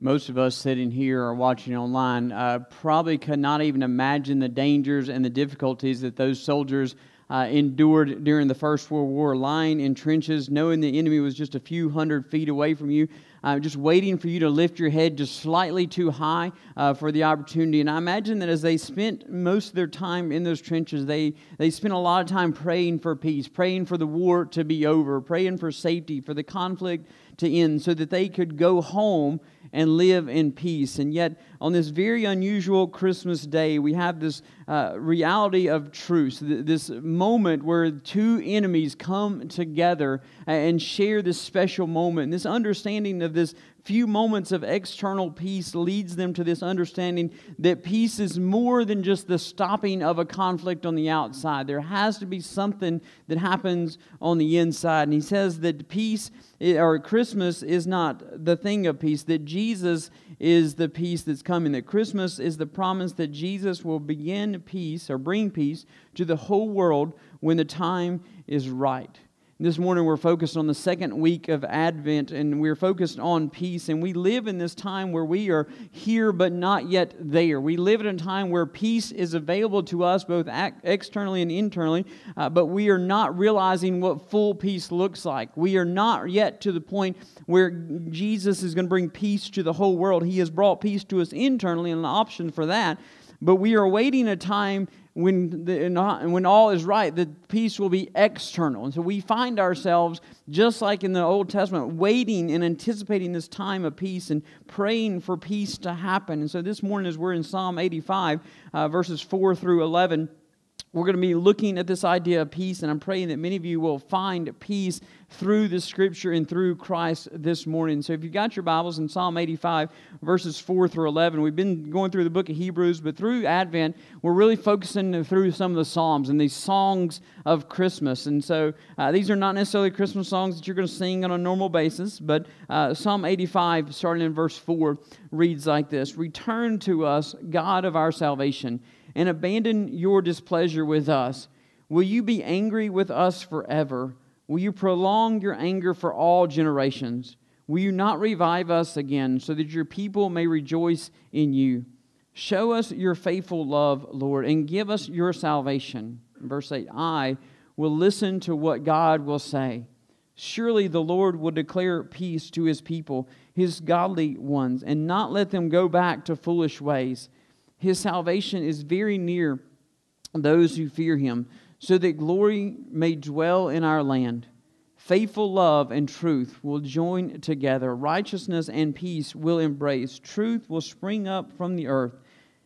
most of us sitting here or watching online uh, probably could not even imagine the dangers and the difficulties that those soldiers uh, endured during the First World War, lying in trenches, knowing the enemy was just a few hundred feet away from you, uh, just waiting for you to lift your head just slightly too high uh, for the opportunity. And I imagine that as they spent most of their time in those trenches, they, they spent a lot of time praying for peace, praying for the war to be over, praying for safety, for the conflict to end, so that they could go home and live in peace. And yet, on this very unusual Christmas day, we have this uh, reality of truce, this moment where two enemies come together and share this special moment. this understanding of this few moments of external peace leads them to this understanding that peace is more than just the stopping of a conflict on the outside. There has to be something that happens on the inside. And he says that peace eh, or Christmas is not the thing of peace, that Jesus is the peace that's coming, that Christmas is the promise that Jesus will begin peace or bring peace to the whole world when the time is right. This morning we're focused on the second week of Advent and we're focused on peace. And we live in this time where we are here but not yet there. We live in a time where peace is available to us both externally and internally, uh, but we are not realizing what full peace looks like. We are not yet to the point where Jesus is going to bring peace to the whole world. He has brought peace to us internally and an option for that. But we are awaiting a time when, the, when all is right, the peace will be external. And so we find ourselves, just like in the Old Testament, waiting and anticipating this time of peace and praying for peace to happen. And so this morning, as we're in Psalm 85, uh, verses 4 through 11, we're going to be looking at this idea of peace, and I'm praying that many of you will find peace through the scripture and through Christ this morning. So if you've got your Bibles in Psalm 85, verses 4 through 11, we've been going through the book of Hebrews, but through Advent, we're really focusing through some of the Psalms and these songs of Christmas. And so uh, these are not necessarily Christmas songs that you're going to sing on a normal basis, but uh, Psalm 85, starting in verse 4, reads like this Return to us, God of our salvation and abandon your displeasure with us? Will you be angry with us forever? Will you prolong your anger for all generations? Will you not revive us again so that your people may rejoice in you? Show us your faithful love, Lord, and give us your salvation. Verse 8 I will listen to what God will say. Surely the Lord will declare peace to his people, his godly ones, and not let them go back to foolish ways. His salvation is very near those who fear him, so that glory may dwell in our land. Faithful love and truth will join together. Righteousness and peace will embrace. Truth will spring up from the earth,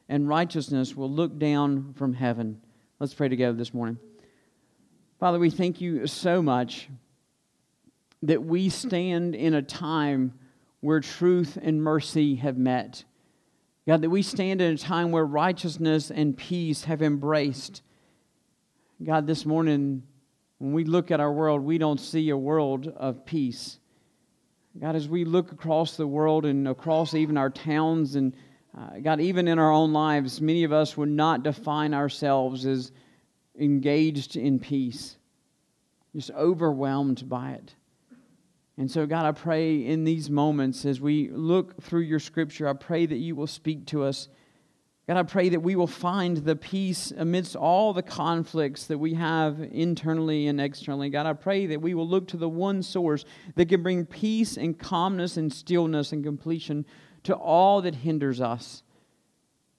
and righteousness will look down from heaven. Let's pray together this morning. Father, we thank you so much that we stand in a time where truth and mercy have met. God, that we stand in a time where righteousness and peace have embraced. God, this morning, when we look at our world, we don't see a world of peace. God, as we look across the world and across even our towns, and uh, God, even in our own lives, many of us would not define ourselves as engaged in peace, just overwhelmed by it. And so, God, I pray in these moments as we look through your scripture, I pray that you will speak to us. God, I pray that we will find the peace amidst all the conflicts that we have internally and externally. God, I pray that we will look to the one source that can bring peace and calmness and stillness and completion to all that hinders us.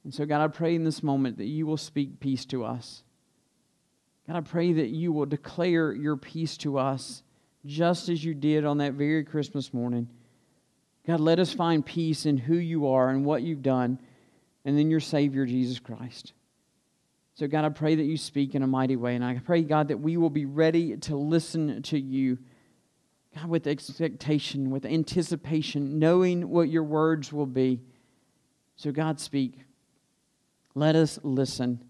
And so, God, I pray in this moment that you will speak peace to us. God, I pray that you will declare your peace to us just as you did on that very Christmas morning. God, let us find peace in who you are and what you've done, and then your Savior, Jesus Christ. So, God, I pray that you speak in a mighty way. And I pray, God, that we will be ready to listen to you. God, with expectation, with anticipation, knowing what your words will be. So, God, speak. Let us listen.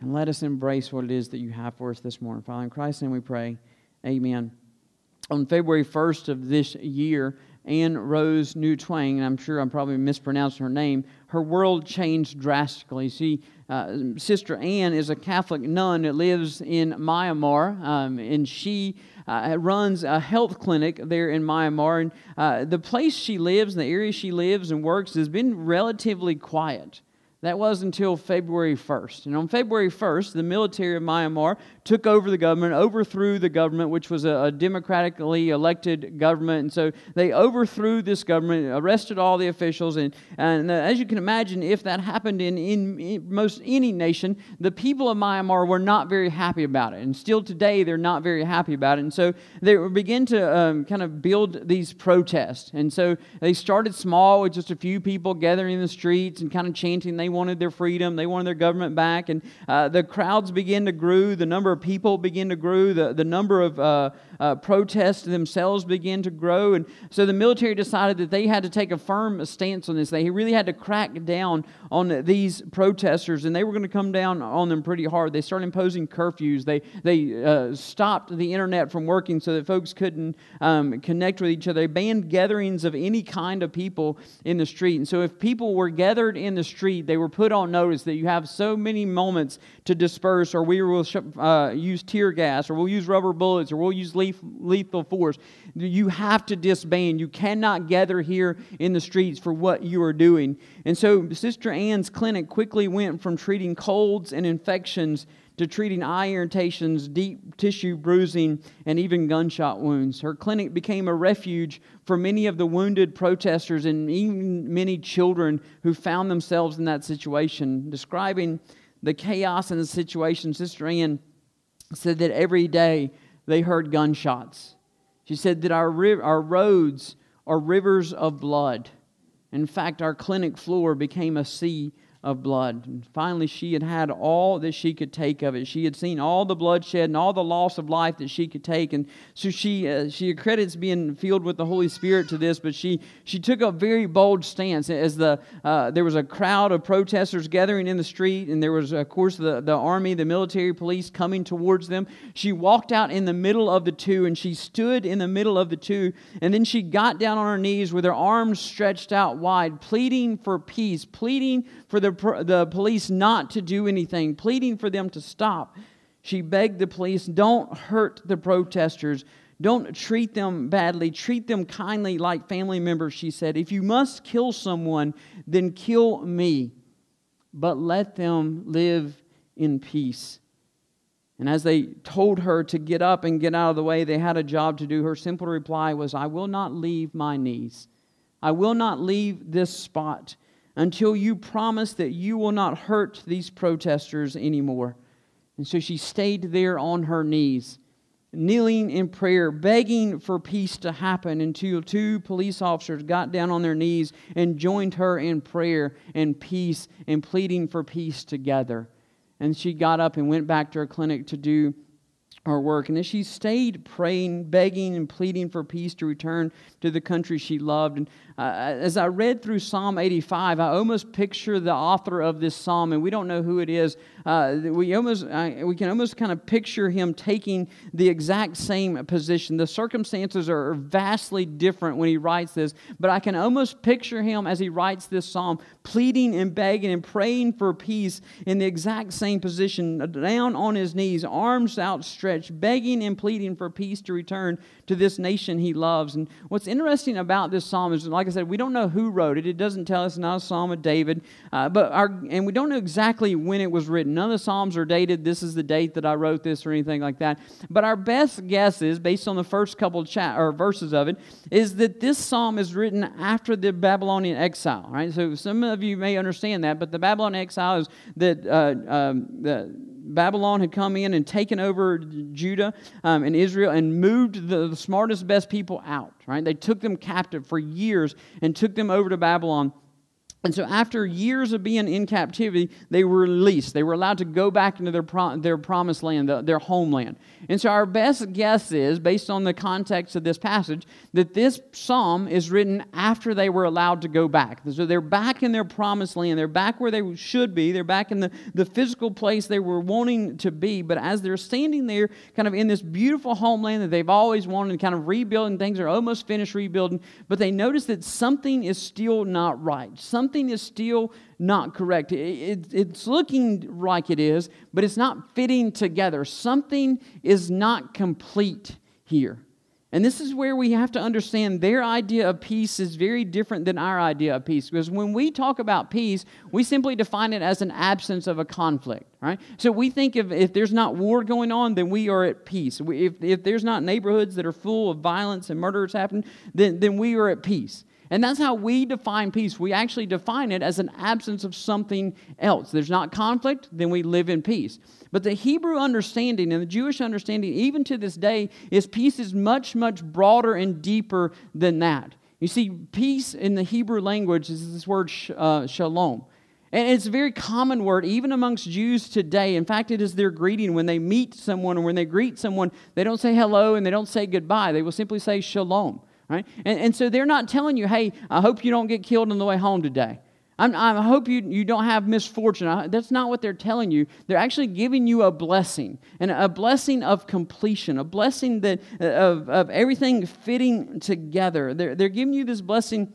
And let us embrace what it is that you have for us this morning. Father, in Christ's name we pray. Amen on February 1st of this year, Anne Rose Nu Tawng, and I'm sure I'm probably mispronouncing her name, her world changed drastically. See, uh, Sister Anne is a Catholic nun that lives in Myanmar, um, and she uh, runs a health clinic there in Myanmar. And uh, the place she lives, and the area she lives and works, has been relatively quiet. That was until February 1st. And on February 1st, the military of Myanmar took over the government, overthrew the government, which was a, a, democratically elected government. And so they overthrew this government, arrested all the officials. And, and uh, as you can imagine, if that happened in, in, in, most any nation, the people of Myanmar were not very happy about it. And still today, they're not very happy about it. And so they begin to um, kind of build these protests. And so they started small with just a few people gathering in the streets and kind of chanting they wanted their freedom, they wanted their government back. And uh, the crowds began to grow, the number of people began to grow, the, the number of uh, uh, protests themselves began to grow. And so the military decided that they had to take a firm stance on this. They really had to crack down on these protesters, and they were going to come down on them pretty hard. They started imposing curfews. They, they uh, stopped the internet from working so that folks couldn't um, connect with each other. They banned gatherings of any kind of people in the street. And so if people were gathered in the street, they were put on notice that you have so many moments to disperse, or we will uh, use tear gas, or we'll use rubber bullets, or we'll use lethal force. You have to disband. You cannot gather here in the streets for what you are doing. And so Sister Ann's clinic quickly went from treating colds and infections to treating eye irritations, deep tissue bruising, and even gunshot wounds. Her clinic became a refuge for many of the wounded protesters and even many children who found themselves in that situation. Describing the chaos in the situation, Sister Ann said that every day they heard gunshots. She said that our, our roads are rivers of blood. In fact, our clinic floor became a sea of blood. And finally, she had had all that she could take of it. She had seen all the bloodshed and all the loss of life that she could take. And so she, uh, she accredits being filled with the Holy Spirit to this, but she, she took a very bold stance as the, uh, there was a crowd of protesters gathering in the street, and there was, of course, the, the army, the military police coming towards them. She walked out in the middle of the two, and she stood in the middle of the two, and then she got down on her knees with her arms stretched out wide, pleading for peace, pleading for the, the police not to do anything, pleading for them to stop. She begged the police, don't hurt the protesters. Don't treat them badly. Treat them kindly like family members, she said. If you must kill someone, then kill me. But let them live in peace. And as they told her to get up and get out of the way, they had a job to do. Her simple reply was, I will not leave my knees. I will not leave this spot until you promise that you will not hurt these protesters anymore. And so she stayed there on her knees, kneeling in prayer, begging for peace to happen until two police officers got down on their knees and joined her in prayer and peace and pleading for peace together. And she got up and went back to her clinic to do her work. And as she stayed praying, begging, and pleading for peace to return to the country she loved, and uh, as I read through Psalm 85, I almost picture the author of this psalm, and we don't know who it is. Uh, we almost uh, we can almost kind of picture him taking the exact same position. The circumstances are vastly different when he writes this, but I can almost picture him as he writes this psalm, pleading and begging and praying for peace in the exact same position, down on his knees, arms outstretched, begging and pleading for peace to return to this nation he loves. And what's interesting about this psalm is, like I said, we don't know who wrote it. It doesn't tell us. not a psalm of David, uh, but our and we don't know exactly when it was written. None of the psalms are dated. This is the date that I wrote this or anything like that. But our best guess is, based on the first couple chat or verses of it, is that this psalm is written after the Babylonian exile. Right. So some of you may understand that, but the Babylonian exile is that uh, um, the Babylon had come in and taken over Judah um, and Israel and moved the, the smartest, best people out. Right? They took them captive for years and took them over to Babylon. And so, after years of being in captivity, they were released. They were allowed to go back into their, their promised land, the, their homeland. And so, our best guess is, based on the context of this passage, that this psalm is written after they were allowed to go back. So, they're back in their promised land. They're back where they should be. They're back in the, the physical place they were wanting to be. But as they're standing there, kind of in this beautiful homeland that they've always wanted, kind of rebuilding, things are almost finished rebuilding, but they notice that something is still not right. Something something is still not correct. It, it, it's looking like it is, but it's not fitting together. Something is not complete here. And this is where we have to understand their idea of peace is very different than our idea of peace. Because when we talk about peace, we simply define it as an absence of a conflict, right? So we think if, if there's not war going on, then we are at peace. If, if there's not neighborhoods that are full of violence and murders happening, then, then we are at peace. And that's how we define peace. We actually define it as an absence of something else. There's not conflict, then we live in peace. But the Hebrew understanding and the Jewish understanding, even to this day, is peace is much, much broader and deeper than that. You see, peace in the Hebrew language is this word uh, shalom. And it's a very common word, even amongst Jews today. In fact, it is their greeting when they meet someone or when they greet someone. They don't say hello and they don't say goodbye. They will simply say shalom. Right? And, and so they're not telling you, hey, I hope you don't get killed on the way home today. I'm, i hope you, you don't have misfortune. I, that's not what they're telling you. They're actually giving you a blessing, and a blessing of completion, a blessing that, of, of everything fitting together. They're, they're giving you this blessing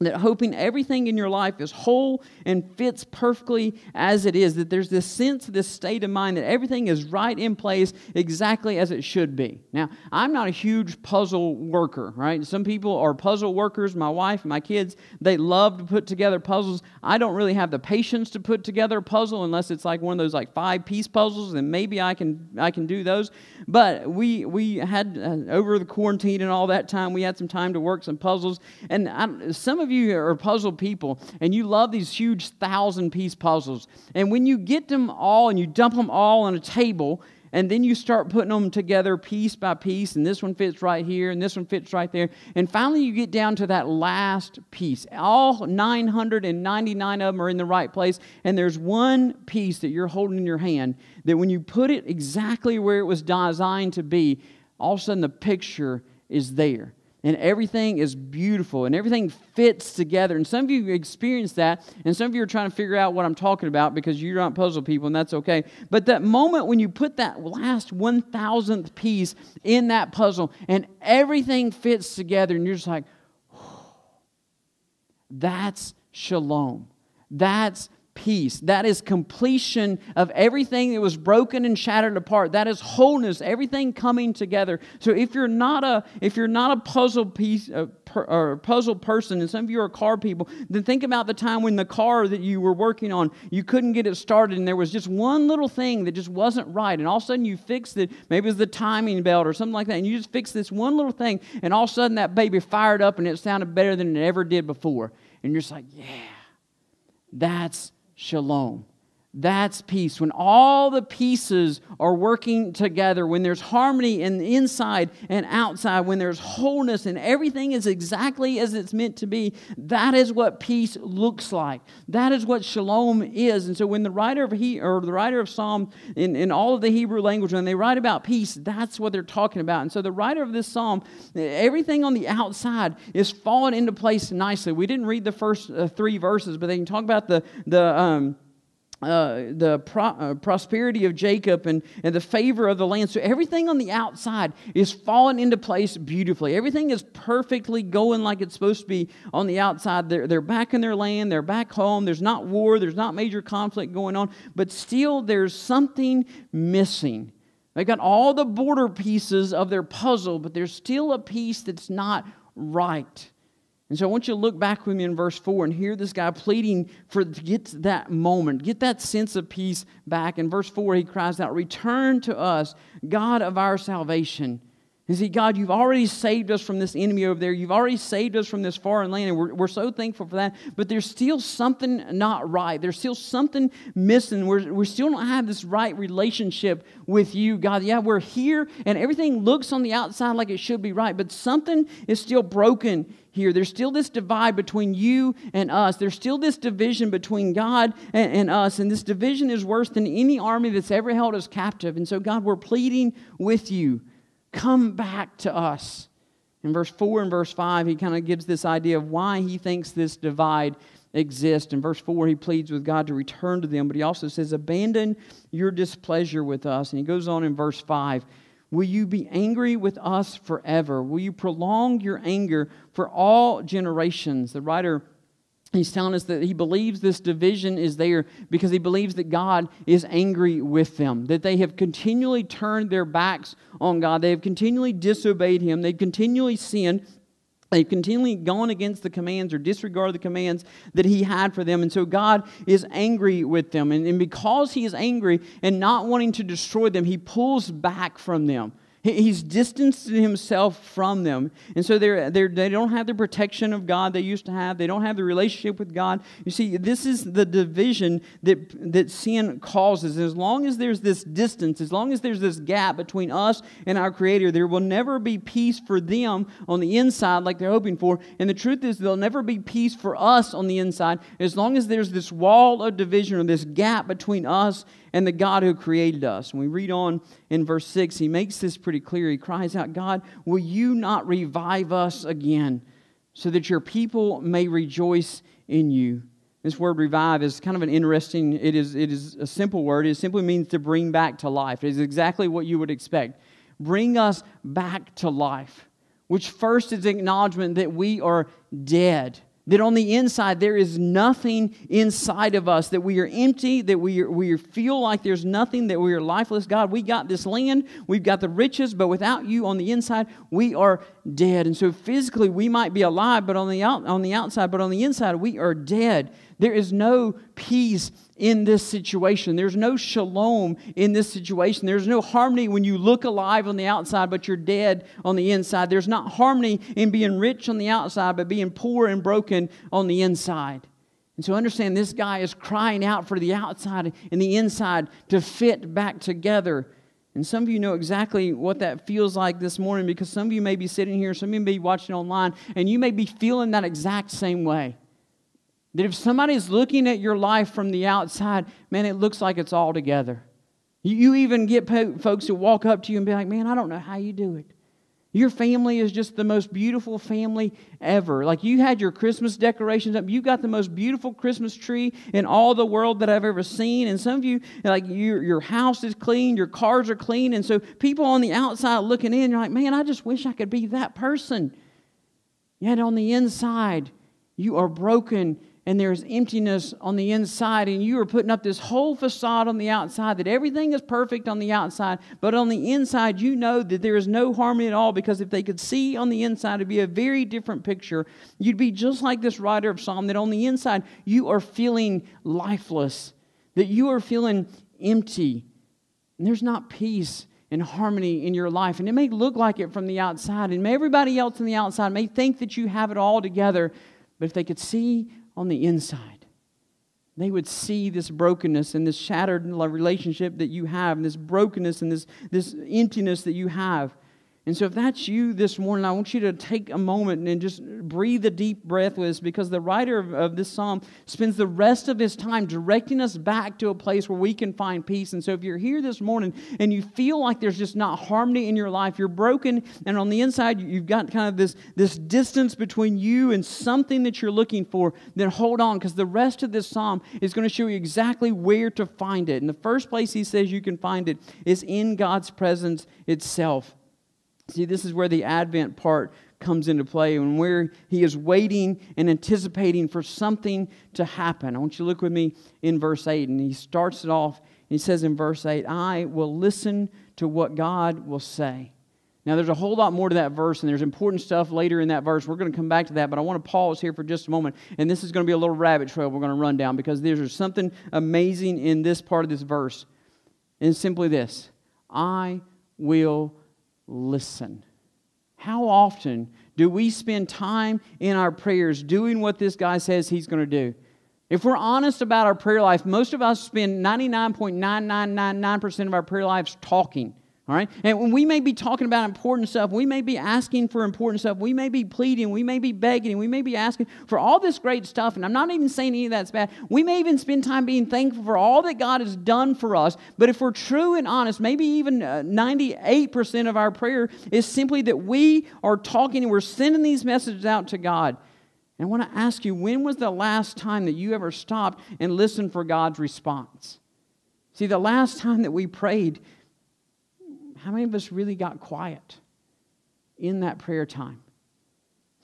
that hoping everything in your life is whole and fits perfectly as it is, that there's this sense, this state of mind that everything is right in place exactly as it should be. Now, I'm not a huge puzzle worker, right? Some people are puzzle workers. My wife, my kids, they love to put together puzzles. I don't really have the patience to put together a puzzle unless it's like one of those like five piece puzzles, and maybe I can I can do those. But we we had uh, over the quarantine and all that time, we had some time to work some puzzles, and I, some of of you are puzzle people and you love these huge thousand piece puzzles. And when you get them all and you dump them all on a table, and then you start putting them together piece by piece, and this one fits right here, and this one fits right there. And finally, you get down to that last piece. All 999 of them are in the right place, and there's one piece that you're holding in your hand that when you put it exactly where it was designed to be, all of a sudden the picture is there and everything is beautiful and everything fits together. And some of you experience that, and some of you are trying to figure out what I'm talking about because you're not puzzle people, and that's okay. But that moment when you put that last 1,000th piece in that puzzle and everything fits together, and you're just like, that's shalom. That's peace. That is completion of everything that was broken and shattered apart. That is wholeness, everything coming together. So if you're not a if you're not a puzzle piece per, or puzzle person, and some of you are car people, then think about the time when the car that you were working on you couldn't get it started, and there was just one little thing that just wasn't right, and all of a sudden you fixed it. Maybe it was the timing belt or something like that, and you just fixed this one little thing, and all of a sudden that baby fired up and it sounded better than it ever did before, and you're just like, yeah, that's shalom. That's peace. When all the pieces are working together, when there's harmony in the inside and outside, when there's wholeness and everything is exactly as it's meant to be, that is what peace looks like. That is what shalom is. And so when the writer of he or the writer of Psalm in, in all of the Hebrew language, when they write about peace, that's what they're talking about. And so the writer of this psalm, everything on the outside is falling into place nicely. We didn't read the first uh, three verses, but they can talk about the the um, uh, the pro- uh, prosperity of Jacob and, and the favor of the land. So everything on the outside is falling into place beautifully. Everything is perfectly going like it's supposed to be on the outside. They're, they're back in their land, they're back home. There's not war, there's not major conflict going on, but still there's something missing. They've got all the border pieces of their puzzle, but there's still a piece that's not right. And so I want you to look back with me in verse 4 and hear this guy pleading for to get that moment, get that sense of peace back. In verse 4, he cries out, Return to us, God of our salvation. And see, God, you've already saved us from this enemy over there. You've already saved us from this foreign land, and we're, we're so thankful for that. But there's still something not right. There's still something missing. We're, we still don't have this right relationship with you, God. Yeah, we're here, and everything looks on the outside like it should be right, but something is still broken here. There's still this divide between you and us. There's still this division between God and, and, us. And this division is worse than any army that's ever held us captive. And so, God, we're pleading with you Come back to us. In verse 4 and verse 5, he kind of gives this idea of why he thinks this divide exists. In verse 4, he pleads with God to return to them, but he also says, Abandon your displeasure with us. And he goes on in verse 5 Will you be angry with us forever? Will you prolong your anger for all generations? The writer He's telling us that he believes this division is there because he believes that God is angry with them, that they have continually turned their backs on God. They have continually disobeyed him. They've continually sinned. They've continually gone against the commands or disregarded the commands that he had for them. And so God is angry with them. And, and because he is angry and not wanting to destroy them, he pulls back from them. He's distanced himself from them. And so they're, they're, they don't have the protection of God they used to have. They don't have the relationship with God. You see, this is the division that, that sin causes. As long as there's this distance, as long as there's this gap between us and our Creator, there will never be peace for them on the inside like they're hoping for. And the truth is, there'll never be peace for us on the inside as long as there's this wall of division or this gap between us and the God who created us. When we read on in verse 6, he makes this pretty clear. He cries out, God, will you not revive us again so that your people may rejoice in you? This word revive is kind of an interesting, it is, it is a simple word. It simply means to bring back to life. It is exactly what you would expect. Bring us back to life, which first is acknowledgement that we are dead that on the inside there is nothing inside of us, that we are empty, that we, are, we feel like there's nothing, that we are lifeless. God, we got this land, we've got the riches, but without you on the inside, we are dead. And so physically we might be alive, but on the, out, on the outside, but on the inside, we are dead. There is no peace in this situation. There's no shalom in this situation. There's no harmony when you look alive on the outside, but you're dead on the inside. There's not harmony in being rich on the outside, but being poor and broken on the inside. And so understand this guy is crying out for the outside and the inside to fit back together. And some of you know exactly what that feels like this morning because some of you may be sitting here, some of you may be watching online, and you may be feeling that exact same way. That if somebody's looking at your life from the outside, man, it looks like it's all together. You even get folks who walk up to you and be like, man, I don't know how you do it. Your family is just the most beautiful family ever. Like you had your Christmas decorations up. You got the most beautiful Christmas tree in all the world that I've ever seen. And some of you, like your, your house is clean, your cars are clean. And so people on the outside looking in, you're like, man, I just wish I could be that person. Yet on the inside, you are broken and there's emptiness on the inside, and you are putting up this whole facade on the outside that everything is perfect on the outside, but on the inside, you know that there is no harmony at all because if they could see on the inside, it'd be a very different picture. You'd be just like this writer of Psalm that on the inside, you are feeling lifeless, that you are feeling empty, and there's not peace and harmony in your life. And it may look like it from the outside, and everybody else on the outside may think that you have it all together. But if they could see on the inside. They would see this brokenness and this shattered relationship that you have, and this brokenness and this, this emptiness that you have. And so, if that's you this morning, I want you to take a moment and just breathe a deep breath with us because the writer of, this psalm spends the rest of his time directing us back to a place where we can find peace. And so, if you're here this morning and you feel like there's just not harmony in your life, you're broken, and on the inside you've got kind of this, this distance between you and something that you're looking for, then hold on because the rest of this psalm is going to show you exactly where to find it. And the first place he says you can find it is in God's presence itself. See, this is where the Advent part comes into play and where he is waiting and anticipating for something to happen. I want you to look with me in verse 8, and he starts it off. he says in verse 8, I will listen to what God will say. Now, there's a whole lot more to that verse, and there's important stuff later in that verse. We're going to come back to that, but I want to pause here for just a moment. And this is going to be a little rabbit trail we're going to run down because there's something amazing in this part of this verse. And simply this I will listen. How often do we spend time in our prayers doing what this guy says he's going to do? If we're honest about our prayer life, most of us spend 99.9999% of our prayer lives talking. All right? And when we may be talking about important stuff, we may be asking for important stuff, we may be pleading, we may be begging, we may be asking for all this great stuff. And I'm not even saying any of that's bad. We may even spend time being thankful for all that God has done for us. But if we're true and honest, maybe even 98% uh, of our prayer is simply that we are talking and we're sending these messages out to God. And I want to ask you, when was the last time that you ever stopped and listened for God's response? See, the last time that we prayed, how many of us really got quiet in that prayer time?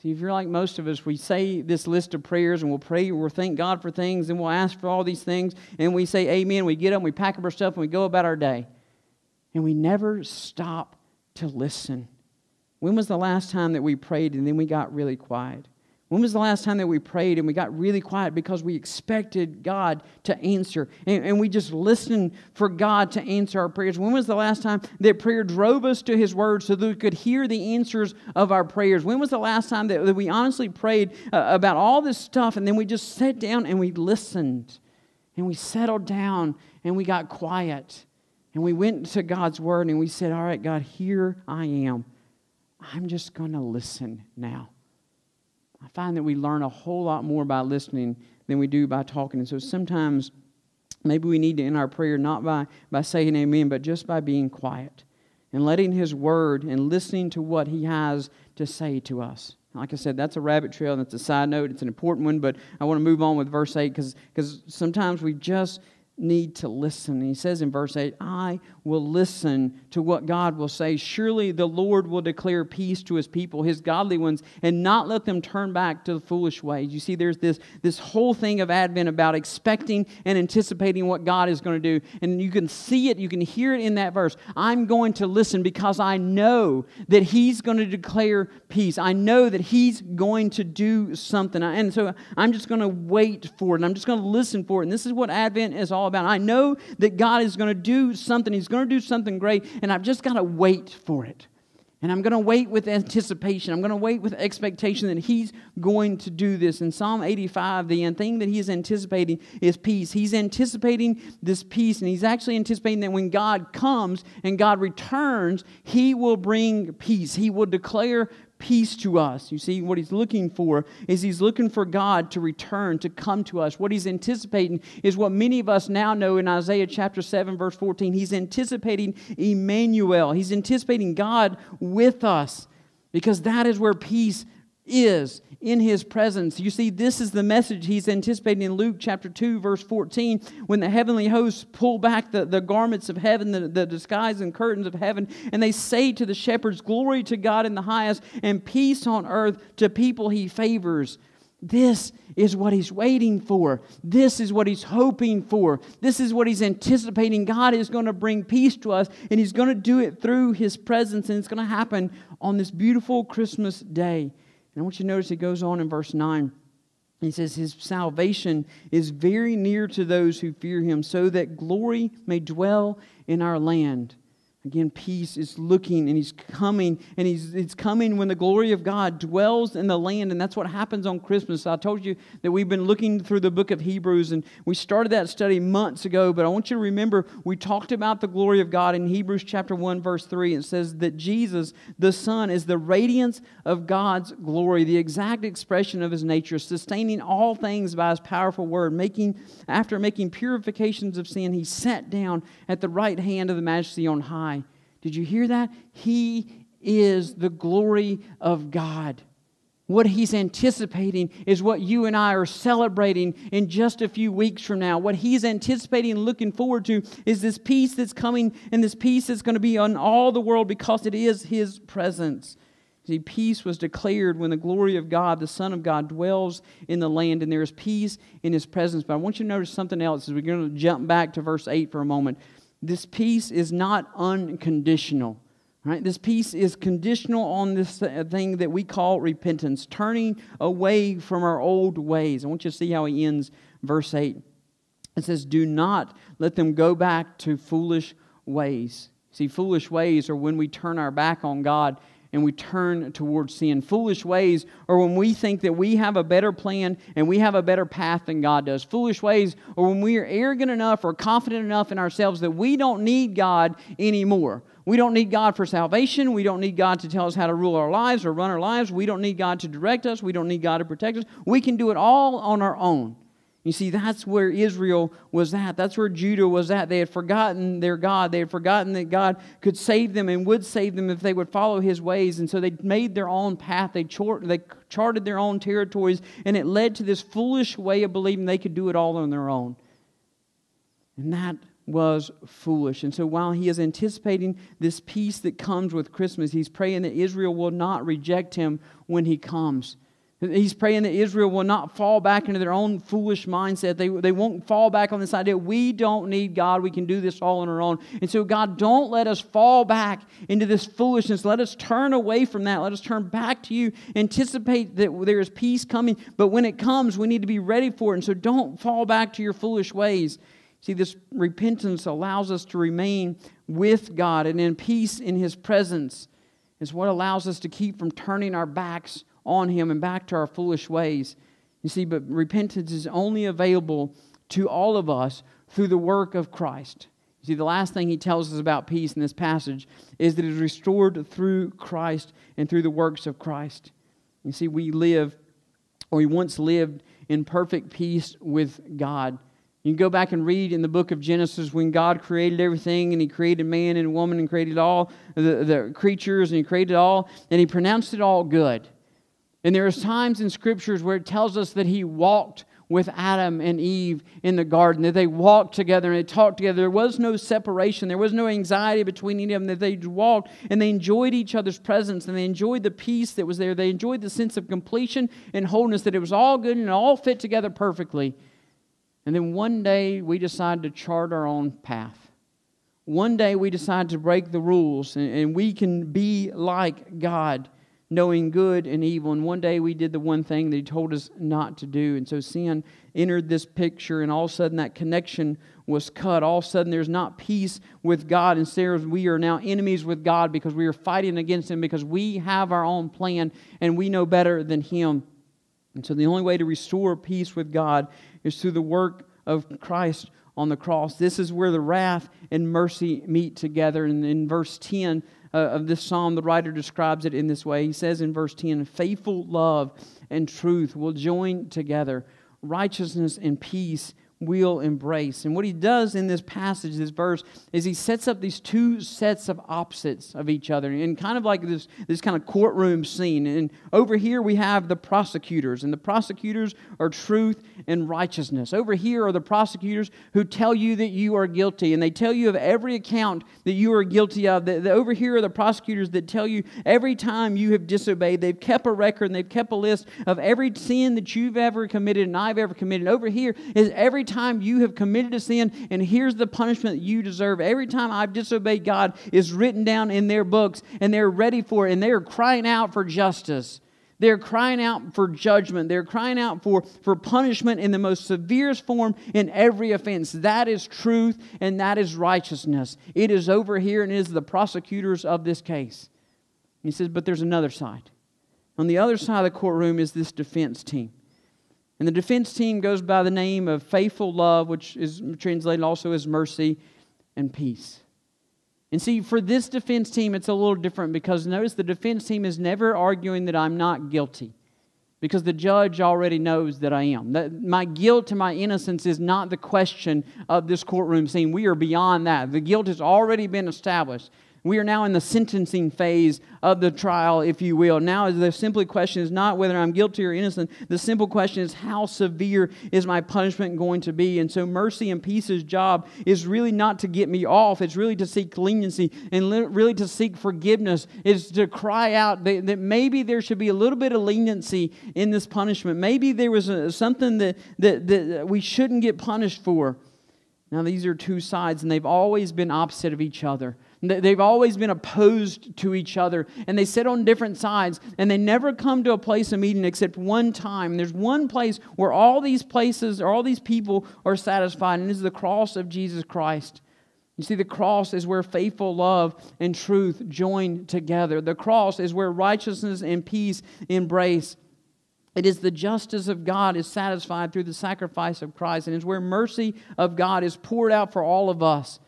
See, if you're like most of us, we say this list of prayers and we'll pray, we'll thank God for things, and we'll ask for all these things, and we say amen, we get up, we pack up our stuff, and we go about our day. And we never stop to listen. When was the last time that we prayed and then we got really quiet? When was the last time that we prayed and we got really quiet because we expected God to answer and, and, we just listened for God to answer our prayers? When was the last time that prayer drove us to His Word so that we could hear the answers of our prayers? When was the last time that, that we honestly prayed uh, about all this stuff and then we just sat down and we listened and we settled down and we got quiet and we went to God's Word and we said, All right, God, here I am. I'm just going to listen now. I find that we learn a whole lot more by listening than we do by talking. And so sometimes maybe we need to end our prayer not by, by saying amen, but just by being quiet and letting His word and listening to what He has to say to us. Like I said, that's a rabbit trail, and that's a side note. It's an important one, but I want to move on with verse 8 because sometimes we just need to listen. And he says in verse 8, I will listen to what God will say. Surely the Lord will declare peace to his people, his godly ones, and not let them turn back to the foolish ways. You see, there's this, this whole thing of Advent about expecting and anticipating what God is going to do. And you can see it, you can hear it in that verse. I'm going to listen because I know that he's going to declare peace. I know that he's going to do something. And so I'm just going to wait for it. And I'm just going to listen for it. And this is what Advent is all about. I know that God is going to do something. He's going to do something great, and I've just got to wait for it. And I'm going to wait with anticipation. I'm going to wait with expectation that He's going to do this. In Psalm 85, the thing that He is anticipating is peace. He's anticipating this peace, and He's actually anticipating that when God comes and God returns, He will bring peace. He will declare peace to us. You see, what he's looking for is he's looking for God to return, to come to us. What he's anticipating is what many of us now know in Isaiah chapter 7, verse 14. He's anticipating Emmanuel, he's anticipating God with us because that is where peace is in his presence. You see, this is the message he's anticipating in Luke chapter 2, verse 14, when the heavenly hosts pull back the, the garments of heaven, the, the disguise and curtains of heaven, and they say to the shepherds, Glory to God in the highest, and peace on earth to people he favors. This is what he's waiting for. This is what he's hoping for. This is what he's anticipating. God is going to bring peace to us, and he's going to do it through his presence, and it's going to happen on this beautiful Christmas day. And I want you to notice it goes on in verse 9. He says, His salvation is very near to those who fear him, so that glory may dwell in our land. Again, peace is looking and he's coming, and he's it's coming when the glory of God dwells in the land, and that's what happens on Christmas. I told you that we've been looking through the book of Hebrews, and we started that study months ago, but I want you to remember we talked about the glory of God in Hebrews chapter 1, verse 3. It says that Jesus, the Son, is the radiance of God's glory, the exact expression of his nature, sustaining all things by his powerful word, making after making purifications of sin, he sat down at the right hand of the majesty on high. Did you hear that? He is the glory of God. What he's anticipating is what you and I are celebrating in just a few weeks from now. What he's anticipating and looking forward to is this peace that's coming and this peace that's going to be on all the world because it is his presence. See, peace was declared when the glory of God, the Son of God, dwells in the land, and there is peace in his presence. But I want you to notice something else as we're going to jump back to verse 8 for a moment this peace is not unconditional. Right? This peace is conditional on this uh, thing that we call repentance, turning away from our old ways. I want you to see how he ends verse 8. It says, Do not let them go back to foolish ways. See, foolish ways are when we turn our back on God and we turn towards sin. Foolish ways are when we think that we have a better plan and we have a better path than God does. Foolish ways are when we are arrogant enough or confident enough in ourselves that we don't need God anymore. We don't need God for salvation. We don't need God to tell us how to rule our lives or run our lives. We don't need God to direct us. We don't need God to protect us. We can do it all on our own. You see, that's where Israel was at. That's where Judah was at. They had forgotten their God. They had forgotten that God could save them and would save them if they would follow his ways. And so they made their own path. They, chart, they charted their own territories, and it led to this foolish way of believing they could do it all on their own. And that was foolish. And so while he is anticipating this peace that comes with Christmas, he's praying that Israel will not reject him when he comes. He's praying that Israel will not fall back into their own foolish mindset. They, they won't fall back on this idea we don't need God. We can do this all on our own. And so, God, don't let us fall back into this foolishness. Let us turn away from that. Let us turn back to you. Anticipate that there is peace coming. But when it comes, we need to be ready for it. And so, don't fall back to your foolish ways. See, this repentance allows us to remain with God and in peace in His presence. Is what allows us to keep from turning our backs on Him and back to our foolish ways. You see, but repentance is only available to all of us through the work of Christ. You see, the last thing he tells us about peace in this passage is that it is restored through Christ and through the works of Christ. You see, we live, or we once lived, in perfect peace with God. You can go back and read in the book of Genesis when God created everything and He created man and woman and created all the, the creatures and He created all and He pronounced it all good. And there are times in scriptures where it tells us that He walked with Adam and Eve in the garden, that they walked together and they talked together. There was no separation, there was no anxiety between any of them, that they walked and they enjoyed each other's presence and they enjoyed the peace that was there. They enjoyed the sense of completion and wholeness, that it was all good and all fit together perfectly. And then one day we decide to chart our own path. One day we decide to break the rules and, and we can be like God, knowing good and evil. And one day we did the one thing that He told us not to do. And so sin entered this picture, and all of a sudden that connection was cut. All of a sudden there's not peace with God. and Instead, we are now enemies with God because we are fighting against Him because we have our own plan and we know better than Him. And so the only way to restore peace with God is through the work of Christ on the cross. This is where the wrath and mercy meet together. And in verse 10 uh, of this psalm, the writer describes it in this way. He says in verse 10 faithful love and truth will join together, righteousness and peace will embrace. And what he does in this passage, this verse, is he sets up these two sets of opposites of each other, and kind of like this, this kind of courtroom scene. And over here we have the prosecutors, and the prosecutors are truth and righteousness. Over here are the prosecutors who tell you that you are guilty, and they tell you of every account that you are guilty of. The, the, over here are the prosecutors that tell you every time you have disobeyed. They've kept a record and they've kept a list of every sin that you've ever committed and I've ever committed. Over here is every time you have committed a sin, and here's the punishment you deserve. Every time I've disobeyed God is written down in their books, and they're ready for it, and they're crying out for justice. They're crying out for judgment. They're crying out for, for punishment in the most severest form in every offense. That is truth and that is righteousness. It is over here and is the prosecutors of this case. He says, but there's another side. On the other side of the courtroom is this defense team. And the defense team goes by the name of faithful love, which is translated also as mercy and peace. And see, for this defense team, it's a little different because notice the defense team is never arguing that I'm not guilty because the judge already knows that I am. That my guilt and my innocence is not the question of this courtroom scene. We are beyond that. The guilt has already been established. We are now in the sentencing phase of the trial, if you will. Now, the simple question is not whether I'm guilty or innocent. The simple question is how severe is my punishment going to be? And so, mercy and peace's job is really not to get me off. It's really to seek leniency and really to seek forgiveness. Is to cry out that, that, maybe there should be a little bit of leniency in this punishment. Maybe there was a, something that, that, that we shouldn't get punished for. Now, these are two sides, and they've always been opposite of each other. They've always been opposed to each other, and they sit on different sides, and they never come to a place of meeting except one time. There's one place where all these places, or all these people are satisfied, and it is the cross of Jesus Christ. You see, the cross is where faithful love and truth join together. The cross is where righteousness and peace embrace. It is the justice of God is satisfied through the sacrifice of Christ, and it's where mercy of God is poured out for all of us.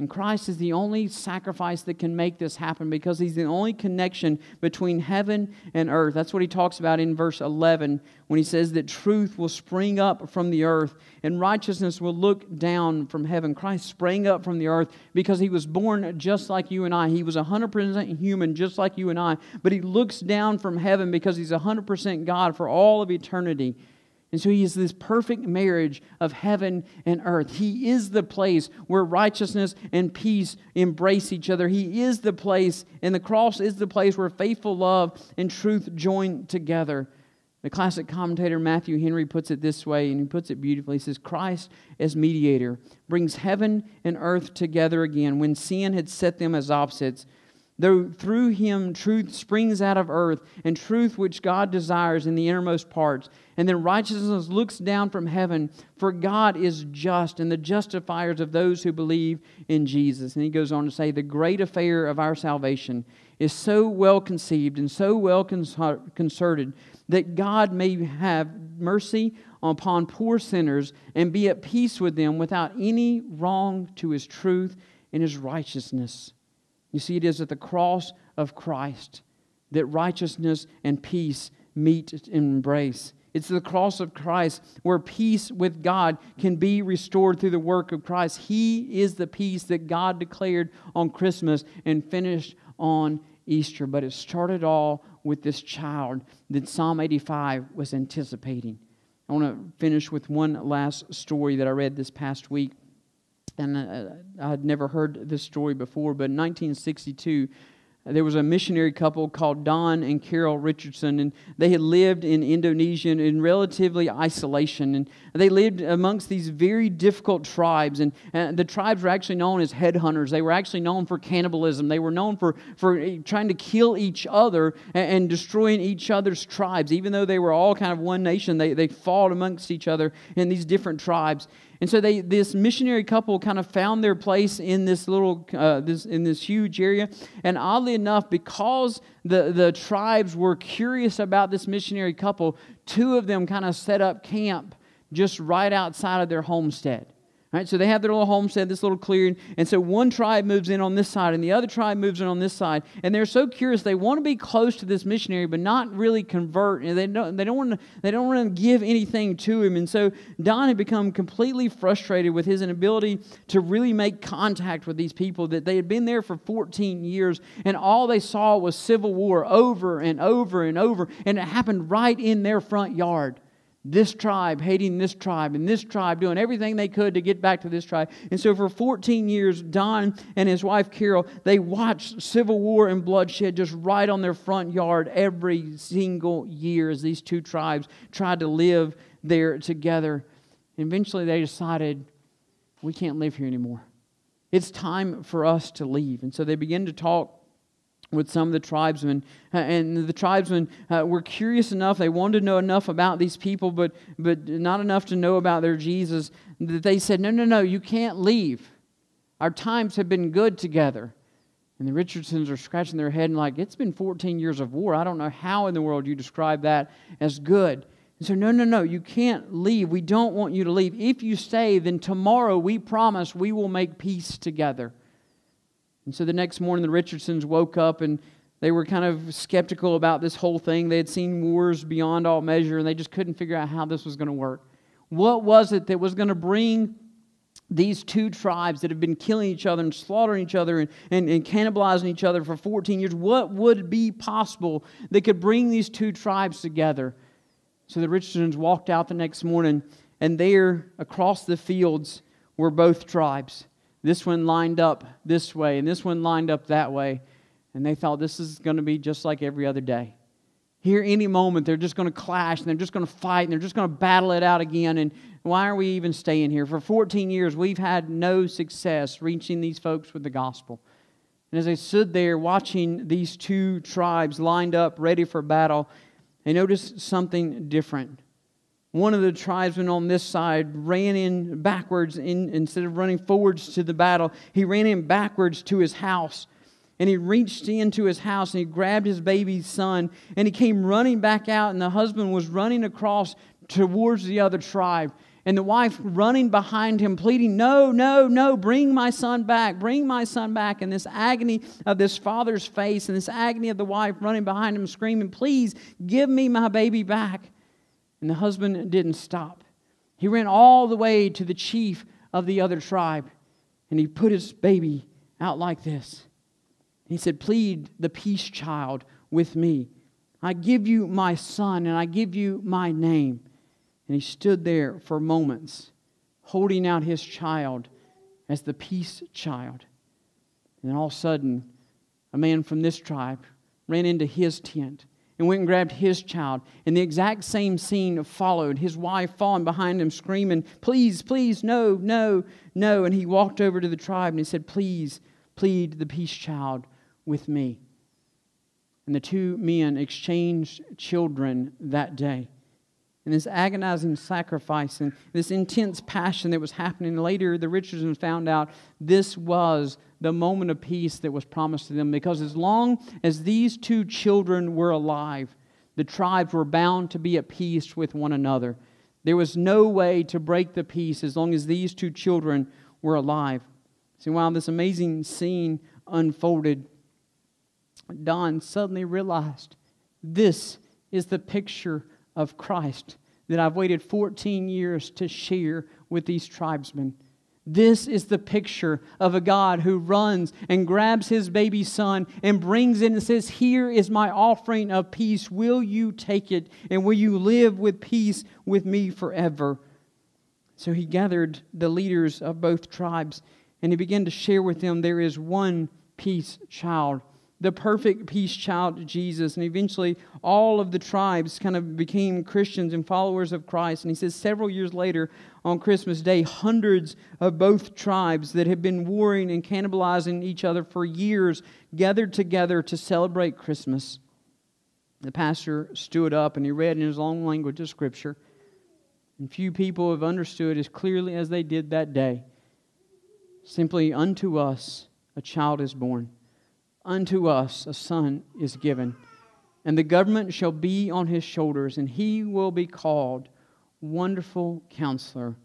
And Christ is the only sacrifice that can make this happen because he's the only connection between heaven and earth. That's what he talks about in verse 11 when he says that truth will spring up from the earth and righteousness will look down from heaven. Christ sprang up from the earth because he was born just like you and I. He was 100% human, just like you and I. But he looks down from heaven because he's 100% God for all of eternity. And so he is this perfect marriage of heaven and earth. He is the place where righteousness and peace embrace each other. He is the place, and the cross is the place where faithful love and truth join together. The classic commentator Matthew Henry puts it this way, and he puts it beautifully. He says, Christ as mediator brings heaven and earth together again when sin had set them as opposites. Though through him truth springs out of earth, and truth which God desires in the innermost parts, and then righteousness looks down from heaven, for God is just and the justifiers of those who believe in Jesus. And he goes on to say, The great affair of our salvation is so well conceived and so well concerted that God may have mercy upon poor sinners and be at peace with them without any wrong to his truth and his righteousness. You see, it is at the cross of Christ that righteousness and peace meet and embrace. It's the cross of Christ where peace with God can be restored through the work of Christ. He is the peace that God declared on Christmas and finished on Easter. But it started all with this child that Psalm 85 was anticipating. I want to finish with one last story that I read this past week and uh, uh I had never heard this story before, but in 1962, there was a missionary couple called Don and Carol Richardson, and they had lived in Indonesia in relatively isolation. And they lived amongst these very difficult tribes. And, and the tribes were actually known as headhunters. They were actually known for cannibalism. They were known for, for eh, trying to kill each other and, and destroying each other's tribes. Even though they were all kind of one nation, they, they fought amongst each other in these different tribes. And so they, this missionary couple kind of found their place in this little, uh, this, in this huge area. And oddly enough, because the, the tribes were curious about this missionary couple, two of them kind of set up camp just right outside of their homestead. Right, so they have their little homestead, this little clearing, and so one tribe moves in on this side, and the other tribe moves in on this side, and they're so curious they want to be close to this missionary, but not really convert, and they don't they don't want to they don't want to give anything to him, and so Don had become completely frustrated with his inability to really make contact with these people that they had been there for 14 years, and all they saw was civil war over and over and over, and it happened right in their front yard this tribe hating this tribe and this tribe doing everything they could to get back to this tribe. And so for 14 years, Don and his wife Carol, they watched civil war and bloodshed just right on their front yard every single year as these two tribes tried to live there together. eventually they decided, we can't live here anymore. It's time for us to leave. And so they began to talk with some of the tribesmen. Uh, and the tribesmen uh, were curious enough, they wanted to know enough about these people, but, but not enough to know about their Jesus, that they said, No, no, no, you can't leave. Our times have been good together. And the Richardsons are scratching their head and like, It's been 14 years of war. I don't know how in the world you describe that as good. And so, no, no, no, you can't leave. We don't want you to leave. If you stay, then tomorrow we promise we will make peace together. And so the next morning, the Richardsons woke up and they were kind of skeptical about this whole thing. They had seen wars beyond all measure and they just couldn't figure out how this was going to work. What was it that was going to bring these two tribes that have been killing each other and slaughtering each other and, and, and, cannibalizing each other for 14 years, what would be possible that could bring these two tribes together? So the Richardsons walked out the next morning, and there across the fields were both tribes. This one lined up this way, and this one lined up that way. And they thought this is going to be just like every other day. Here, any moment, they're just going to clash and they're just going to fight and they're just going to battle it out again. And why are we even staying here? For 14 years, we've had no success reaching these folks with the gospel. And as they stood there watching these two tribes lined up, ready for battle, they noticed something different one of the tribesmen on this side ran in backwards in, instead of running forwards to the battle he ran in backwards to his house. And he reached into his house and he grabbed his baby son and he came running back out and the husband was running across towards the other tribe. And the wife running behind him pleading no no no bring my son back bring my son back. And this agony of this father's face and this agony of the wife running behind him screaming please give me my baby back and the husband didn't stop. He ran all the way to the chief of the other tribe and he put his baby out like this. He said, Plead the peace child with me. I give you my son and I give you my name. And he stood there for moments, holding out his child as the peace child. And all of a sudden, a man from this tribe ran into his tent and went and grabbed his child. And the exact same scene followed. His wife falling behind him, screaming, Please, please, no, no, no. And he walked over to the tribe and he said, Please, plead the peace child with me. And the two men exchanged children that day. And this agonizing sacrifice and this intense passion that was happening. Later, the Richardsons found out this was the moment of peace that was promised to them because as long as these two children were alive, the tribes were bound to be at peace with one another. There was no way to break the peace as long as these two children were alive. See, while this amazing scene unfolded, Don suddenly realized this is the picture of Christ that I've waited 14 years to share with these tribesmen. This is the picture of a God who runs and grabs his baby son and brings it and says, Here is my offering of peace. Will you take it? And will you live with peace with me forever? So he gathered the leaders of both tribes and he began to share with them there is one peace child the perfect peace child Jesus. And eventually, all of the tribes kind of became Christians and followers of Christ. And he says, several years later, on Christmas Day, hundreds of both tribes that had been warring and cannibalizing each other for years gathered together to celebrate Christmas. The pastor stood up and he read in his own language of Scripture. And few people have understood as clearly as they did that day. Simply, unto us a child is born unto us a son is given, and the government shall be on his shoulders, and he will be called Wonderful Counselor,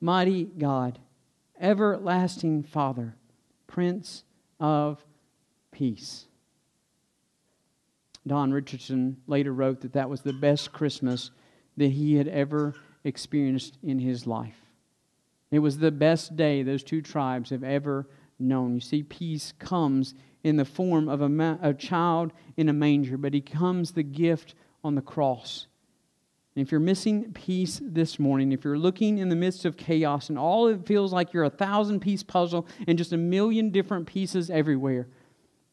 Mighty God, Everlasting Father, Prince of Peace. Don Richardson later wrote that that was the best Christmas that he had ever experienced in his life. It was the best day those two tribes have ever known. You see, peace comes in the form of a, ma- a child in a manger, but he comes the gift on the cross. And if you're missing peace this morning, if you're looking in the midst of chaos and all it feels like you're a thousand piece puzzle and just a million different pieces everywhere,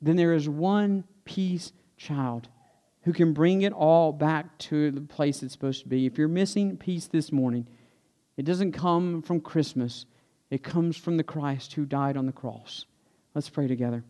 then there is one peace child who can bring it all back to the place it's supposed to be. If you're missing peace this morning, it doesn't come from Christmas, it comes from the Christ who died on the cross. Let's pray together.